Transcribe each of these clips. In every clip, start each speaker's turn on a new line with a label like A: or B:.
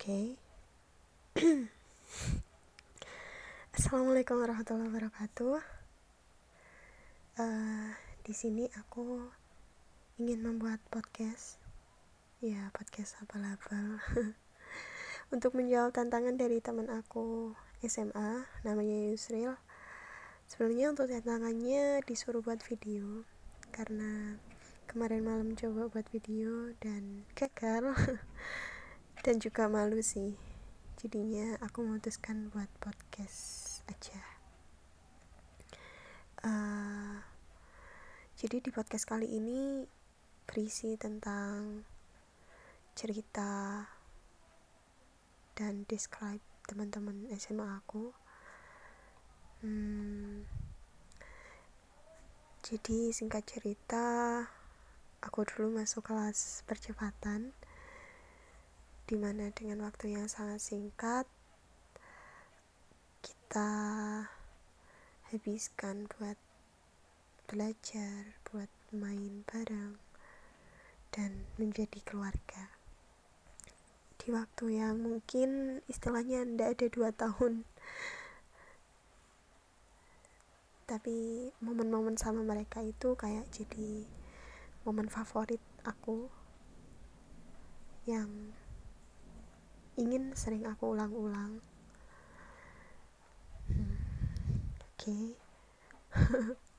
A: Oke. Assalamualaikum warahmatullahi wabarakatuh. Uh, di sini aku ingin membuat podcast. Ya, podcast abal-abal. Untuk menjawab tantangan dari teman aku SMA, namanya Yusril. Sebenarnya untuk tantangannya disuruh buat video karena kemarin malam coba buat video dan gagal. dan juga malu sih. Jadinya aku memutuskan buat podcast aja. Uh, jadi di podcast kali ini berisi tentang cerita dan describe teman-teman SMA aku. Hmm, jadi singkat cerita aku dulu masuk kelas percepatan di mana dengan waktu yang sangat singkat kita habiskan buat belajar, buat main bareng, dan menjadi keluarga. Di waktu yang mungkin istilahnya tidak ada dua tahun, tapi momen-momen sama mereka itu kayak jadi momen favorit aku yang ingin sering aku ulang-ulang. Hmm, Oke. Okay.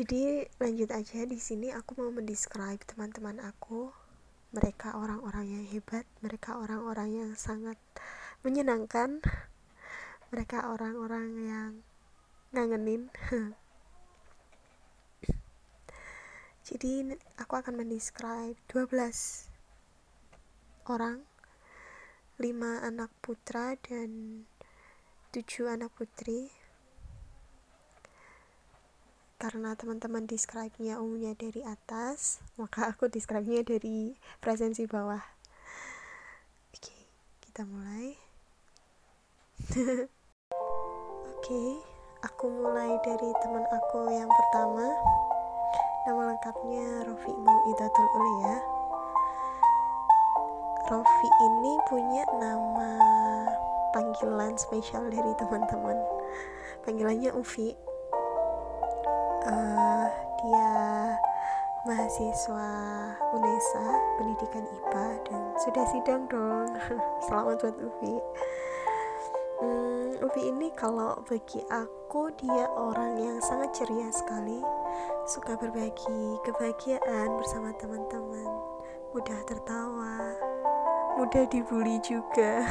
A: Jadi lanjut aja di sini aku mau mendescribe teman-teman aku. Mereka orang-orang yang hebat, mereka orang-orang yang sangat menyenangkan. Mereka orang-orang yang ngangenin. Jadi aku akan mendescribe 12 orang lima anak putra dan tujuh anak putri. Karena teman-teman describe-nya umumnya dari atas maka aku describe-nya dari presensi bawah. Oke kita mulai. Oke aku mulai dari teman aku yang pertama. Nama lengkapnya Rofi Idatul Ulia Rofi ini punya nama panggilan spesial dari teman-teman. Panggilannya Ufi. Uh, dia mahasiswa UNESA pendidikan IPA dan sudah sidang dong. Selamat buat Ufi. Hmm, Ufi ini kalau bagi aku dia orang yang sangat ceria sekali. Suka berbagi kebahagiaan bersama teman-teman. Mudah tertawa mudah dibully juga.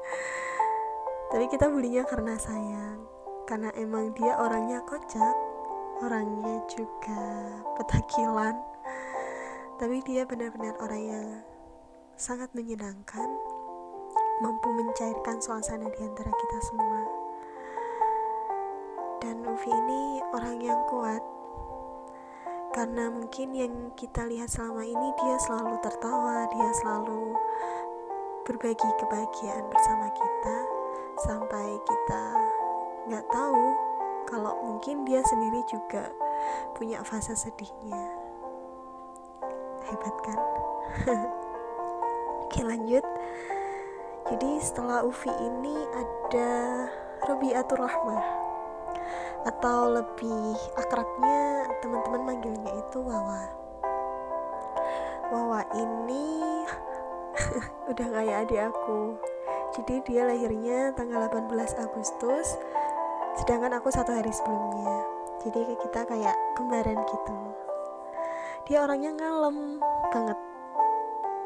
A: Tapi kita bulinya karena sayang. Karena emang dia orangnya kocak orangnya juga petakilan. Tapi dia benar-benar orang yang sangat menyenangkan mampu mencairkan suasana di antara kita semua. Dan Ufi ini orang yang kuat karena mungkin yang kita lihat selama ini dia selalu tertawa dia selalu berbagi kebahagiaan bersama kita sampai kita nggak tahu kalau mungkin dia sendiri juga punya fase sedihnya. Hebat kan? Oke lanjut. Jadi setelah Ufi ini ada Robiatur Rahmah atau lebih akrabnya teman-teman manggilnya itu Wawa. Wawa ini udah kayak adik aku. Jadi dia lahirnya tanggal 18 Agustus sedangkan aku satu hari sebelumnya. Jadi kita kayak kembaran gitu. Dia orangnya ngalem banget.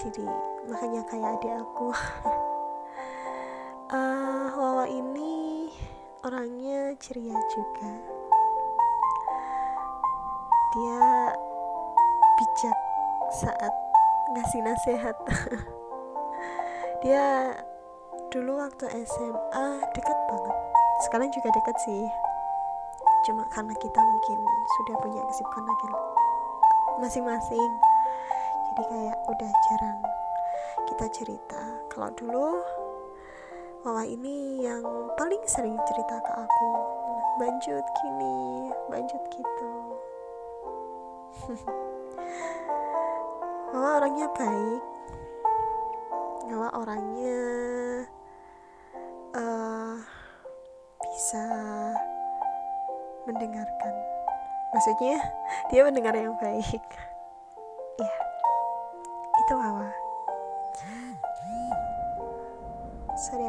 A: Jadi makanya kayak adik aku. Uh, Wawa ini orangnya ceria juga. Dia bijak saat ngasih nasihat. Dia dulu waktu SMA dekat banget. Sekarang juga dekat sih. Cuma karena kita mungkin sudah punya kesibukan lagi masing-masing. Jadi kayak udah jarang kita cerita. Kalau dulu Mama ini yang paling sering cerita ke aku. Banjut gini, banjut gitu. Mama orangnya baik. Kalau orangnya uh, bisa mendengarkan. Maksudnya dia mendengar yang baik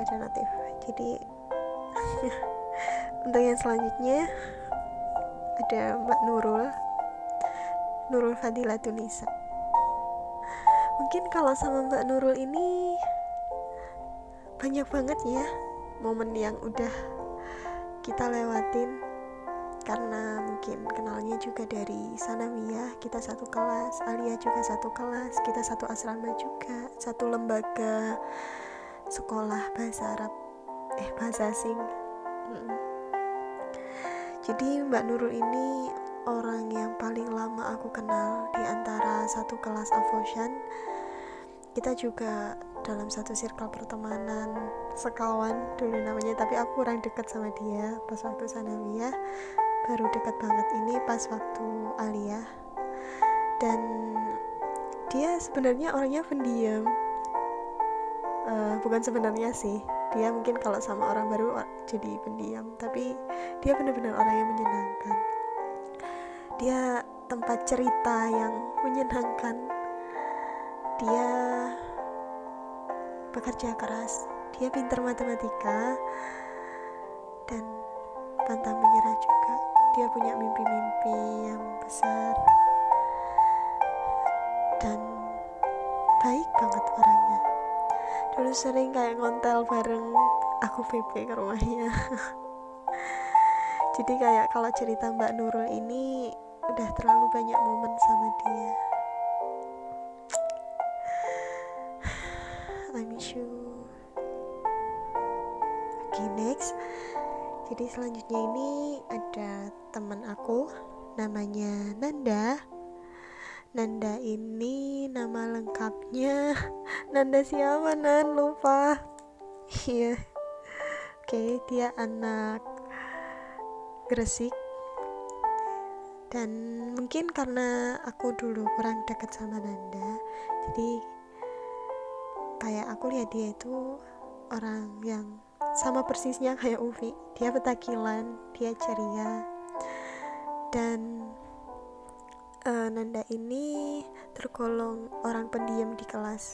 A: ada notif jadi untuk yang selanjutnya ada Mbak Nurul. Nurul Fadila Tunisa. Mungkin kalau sama Mbak Nurul ini banyak banget ya momen yang udah kita lewatin. Karena mungkin kenalnya juga dari Sanawiyah kita satu kelas Alia juga satu kelas kita satu asrama juga satu lembaga sekolah bahasa Arab. Eh bahasa asing. Jadi Mbak Nurul ini orang yang paling lama aku kenal di antara satu kelas Avoshan kita juga dalam satu circle pertemanan sekawan dulu namanya tapi aku kurang dekat sama dia pas waktu sanawiyah. Baru dekat banget ini pas waktu aliyah. Dan dia sebenarnya orangnya pendiam uh, bukan sebenarnya sih. Dia mungkin kalau sama orang baru jadi pendiam. Tapi dia benar-benar orang yang menyenangkan. Dia tempat cerita yang menyenangkan. Dia bekerja keras. Dia pintar matematika dan pantang menyerah juga. Dia punya mimpi-mimpi yang besar dan baik banget orangnya dulu sering kayak ngontel bareng aku PP ke rumahnya. Jadi kayak kalau cerita Mbak Nurul ini udah terlalu banyak momen sama dia. I miss you. Oke okay, next. Jadi selanjutnya ini ada teman aku namanya Nanda Nanda ini nama lengkapnya. Nanda siapa Nan? Lupa. Iya. Oke okay, dia anak Gresik. Dan mungkin karena aku dulu kurang dekat sama Nanda jadi kayak aku lihat dia itu orang yang sama persisnya kayak Uvi. Dia petakilan dia ceria. Dan uh, Nanda ini tergolong orang pendiam di kelas.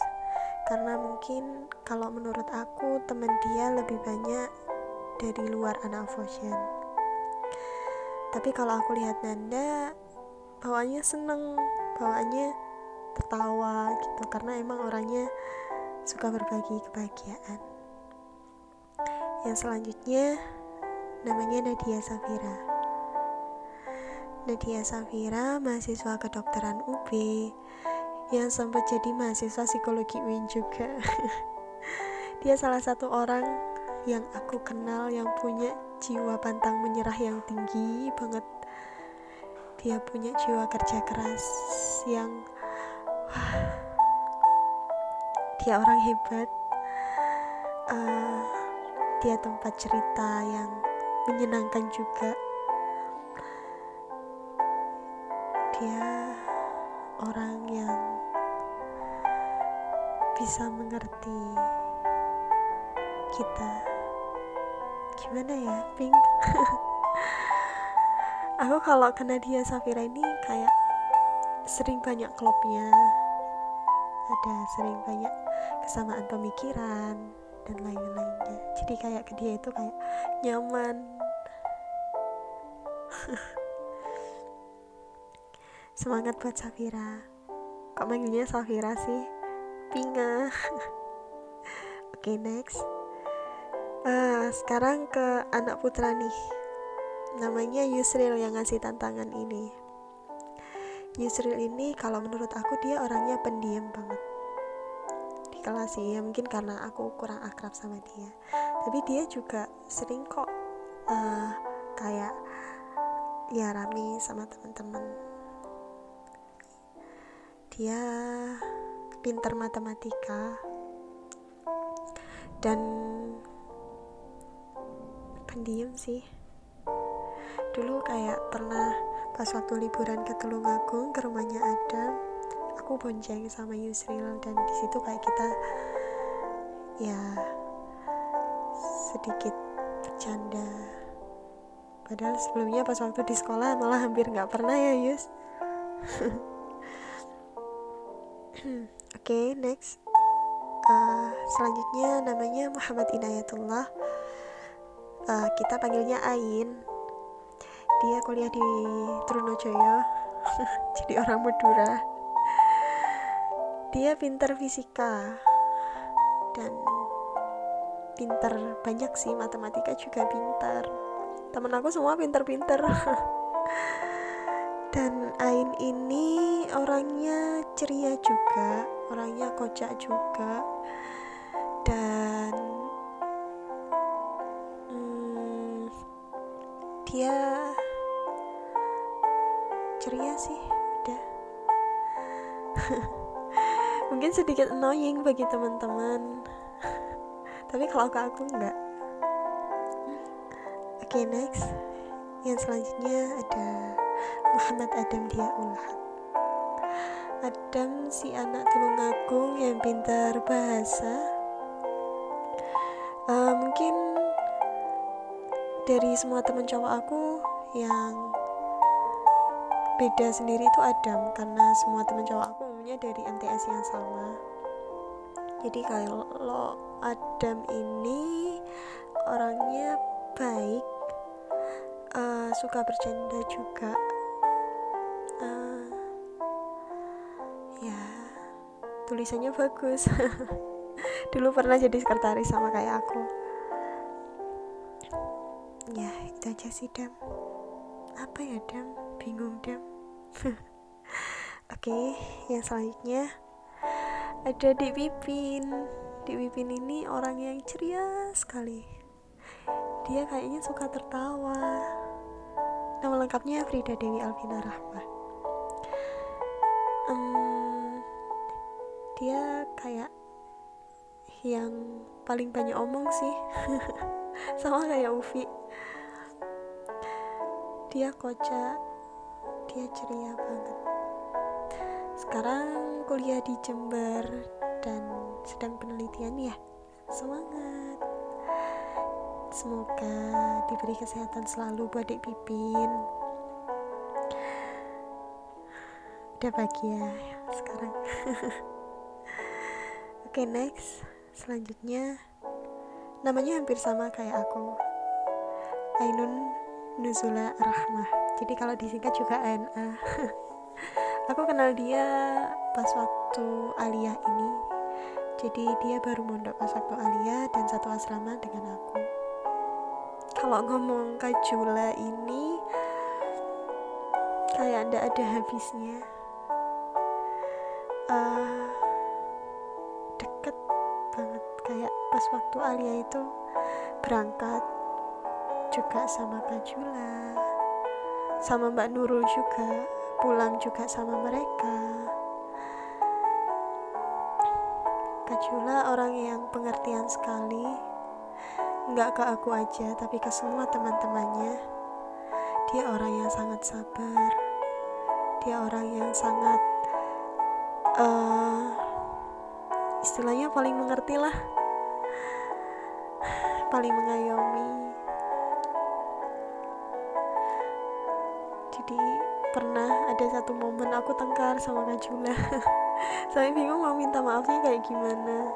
A: Karena mungkin kalau menurut aku teman dia lebih banyak dari luar anak Foshan tapi kalau aku lihat Nanda bawaannya seneng bawaannya tertawa gitu. Karena emang orangnya suka berbagi kebahagiaan. Yang selanjutnya namanya Nadia Safira. Nadia Safira mahasiswa kedokteran UB yang sempat jadi mahasiswa psikologi UIN juga. Dia salah satu orang yang aku kenal yang punya jiwa pantang menyerah yang tinggi banget. Dia punya jiwa kerja keras yang dia orang hebat. Uh, dia tempat cerita yang menyenangkan juga dia orang yang bisa mengerti kita. Gimana ya Pink? Aku kalau kena dia Safira ini kayak sering banyak klopnya ada sering banyak kesamaan pemikiran dan lain-lainnya. Jadi kayak ke dia itu kayak nyaman semangat buat Safira. Kok manggilnya Safira sih? Pinga. Oke okay, next. Uh, sekarang ke anak putra nih. Namanya Yusril yang ngasih tantangan ini. Yusril ini kalau menurut aku dia orangnya pendiam banget. Kelas sih ya mungkin karena aku kurang akrab sama dia. Tapi dia juga sering kok uh, kayak ya rame sama teman-teman dia pinter matematika. Dan pendiam sih. Dulu kayak pernah pas waktu liburan ke Tulungagung ke rumahnya Adam aku bonceng sama Yusril dan di situ kayak kita ya sedikit bercanda. Padahal sebelumnya pas waktu di sekolah malah hampir nggak pernah ya Yus oke okay, next. Uh, selanjutnya namanya Muhammad Inayatullah. Uh, kita panggilnya Ain. Dia kuliah di Trunojoyo. Jadi orang Madura. Dia pintar fisika. Dan pintar banyak sih matematika juga pintar temen aku semua pintar-pintar dan Ain ini orangnya ceria juga orangnya kocak juga. Dan hmm, dia ceria sih udah. Mungkin sedikit annoying bagi teman-teman. Tapi kalau ke aku enggak. Oke okay, next. Yang selanjutnya ada Muhammad Adam Dia Ulhat Adam si anak Tulungagung yang pintar bahasa. Uh, mungkin dari semua teman cowok aku yang beda sendiri itu Adam karena semua teman cowok aku umumnya dari MTS yang sama. Jadi kalau Adam ini orangnya baik uh, suka bercanda juga uh, ya tulisannya bagus dulu pernah jadi sekretaris sama kayak aku ya itu aja sih Dam apa ya Dam bingung Dam Oke, okay, yang selanjutnya ada Dik Pipin. Dik Pipin ini orang yang ceria sekali. Dia kayaknya suka tertawa. Nama lengkapnya Frida Dewi Alvina Rahma. Um, dia kayak yang paling banyak omong sih. Sama kayak Ufi. Dia kocak dia ceria banget. Sekarang kuliah di Jember dan sedang penelitian ya. Semangat semoga diberi kesehatan selalu buat Dek Pipin. Udah bahagia sekarang. Oke okay, next. Selanjutnya namanya hampir sama kayak aku. Ainun Nuzula Rahmah. Jadi kalau disingkat juga ANA aku kenal dia pas waktu Alia ini. Jadi dia baru mondok pas waktu Alia dan satu asrama dengan aku kalau ngomong Kajula ini kayak ndak ada habisnya. Uh, deket banget. Kayak pas waktu Alia itu berangkat juga sama Kajula sama Mbak Nurul juga pulang juga sama mereka. Kak Jula orang yang pengertian sekali nggak ke aku aja tapi ke semua teman-temannya. Dia orang yang sangat sabar. Dia orang yang sangat uh, istilahnya paling mengerti lah. Paling mengayomi. Jadi pernah ada satu momen aku tengkar sama Kak Jula saya bingung mau minta maafnya kayak gimana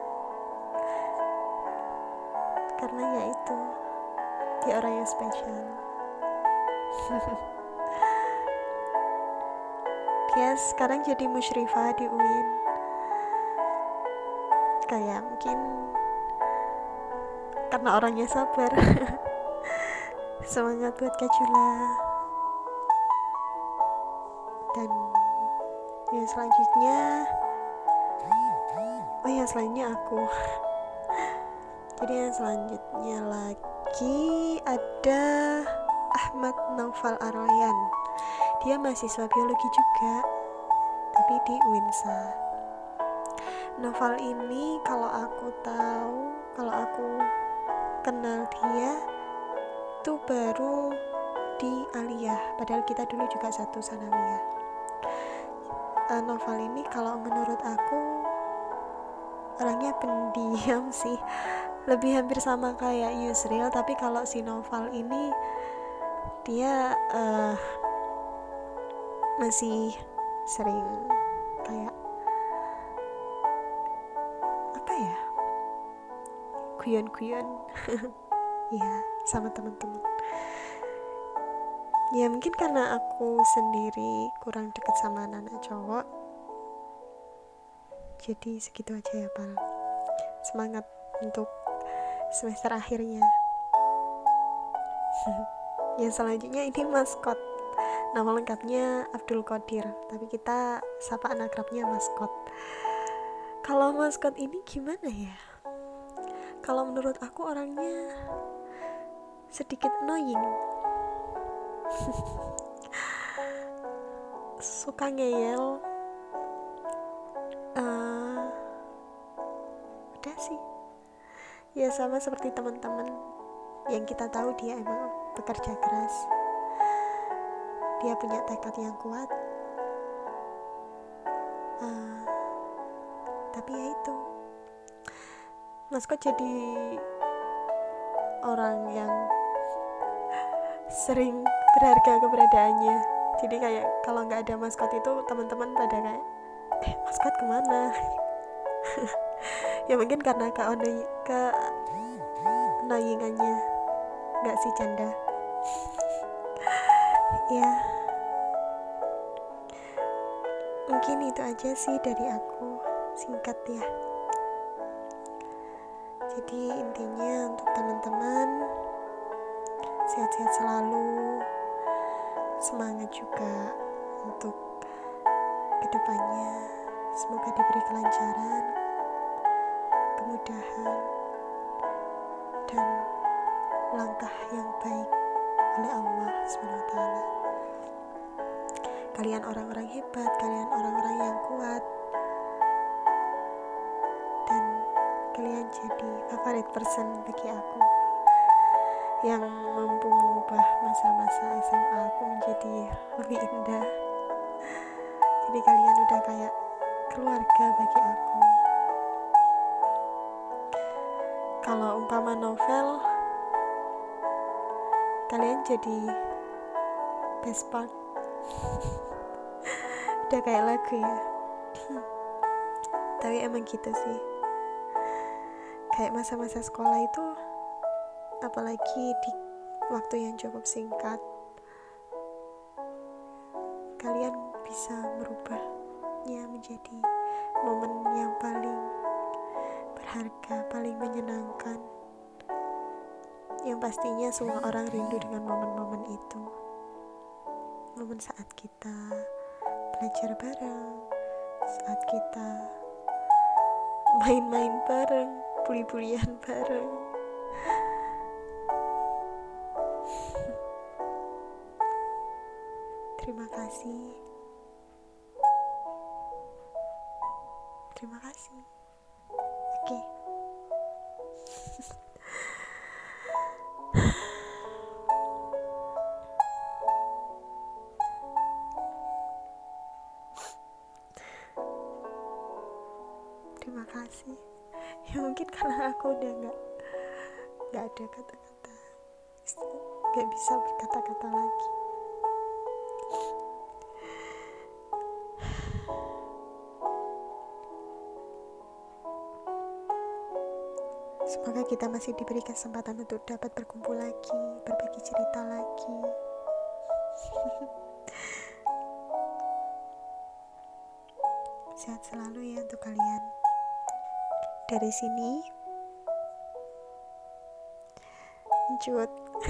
A: karena ya itu. Dia orang yang spesial dia sekarang jadi musyrifah di UIN kayak mungkin karena orangnya sabar. Semangat buat Kak Jula dan yang selanjutnya oh ya selanjutnya aku. Jadi yang selanjutnya lagi ada Ahmad Naufal Aroyan dia mahasiswa biologi juga tapi di Winsa. Novel ini kalau aku tahu kalau aku kenal dia itu baru di Aliyah. Padahal kita dulu juga satu sanawiyah uh, novel ini kalau menurut aku orangnya pendiam sih lebih hampir sama kayak Yusril tapi kalau si Noval ini dia uh, masih sering kayak apa ya kuyon-kuyon ya sama teman-teman ya mungkin karena aku sendiri kurang deket sama anak-anak cowok jadi segitu aja ya pal. Semangat untuk semester akhirnya. Yang selanjutnya ini maskot nama lengkapnya Abdul Qadir tapi kita sapaan akrabnya maskot kalau maskot ini gimana ya? Kalau menurut aku orangnya sedikit annoying. Suka ngeyel ya sama seperti teman-teman yang kita tahu dia emang bekerja keras. Dia punya tekad yang kuat. Uh, tapi ya itu. Maskot jadi orang yang sering berharga keberadaannya. Jadi kayak kalau nggak ada maskot itu teman-teman pada kayak eh maskot ke mana ya mungkin karena ke ke annoyingannya nggak sih canda. Ya. Mungkin itu aja sih dari aku singkat ya. Jadi intinya untuk teman-teman sehat-sehat selalu. Semangat juga untuk ke depannya. Semoga diberi kelancaran kemudahan dan langkah yang baik oleh Allah SWT. Kalian orang-orang hebat, kalian orang-orang yang kuat, dan kalian jadi favorit person bagi aku yang mampu mengubah masa-masa SMA aku menjadi lebih indah. Jadi kalian udah kayak keluarga bagi aku. Kalau umpama novel kalian jadi best part. Udah kayak lagu ya. Tapi emang gitu sih. Kayak masa-masa sekolah itu apalagi di waktu yang cukup singkat kalian bisa merubahnya menjadi momen yang paling berharga, paling menyenangkan. Yang pastinya semua orang rindu dengan momen-momen itu. Momen saat kita belajar bareng, saat kita main-main bareng, buli-bulian bareng. Terima kasih. Terima kasih. Oke. Terima kasih. Ya mungkin karena aku udah nggak nggak ada kata-kata, nggak bisa berkata-kata lagi. Semoga kita masih diberi kesempatan untuk dapat berkumpul lagi, berbagi cerita lagi. Sehat selalu ya untuk kalian. Dari sini, Jut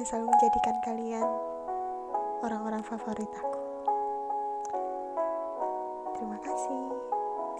A: yang selalu menjadikan kalian orang-orang favorit aku. Terima kasih.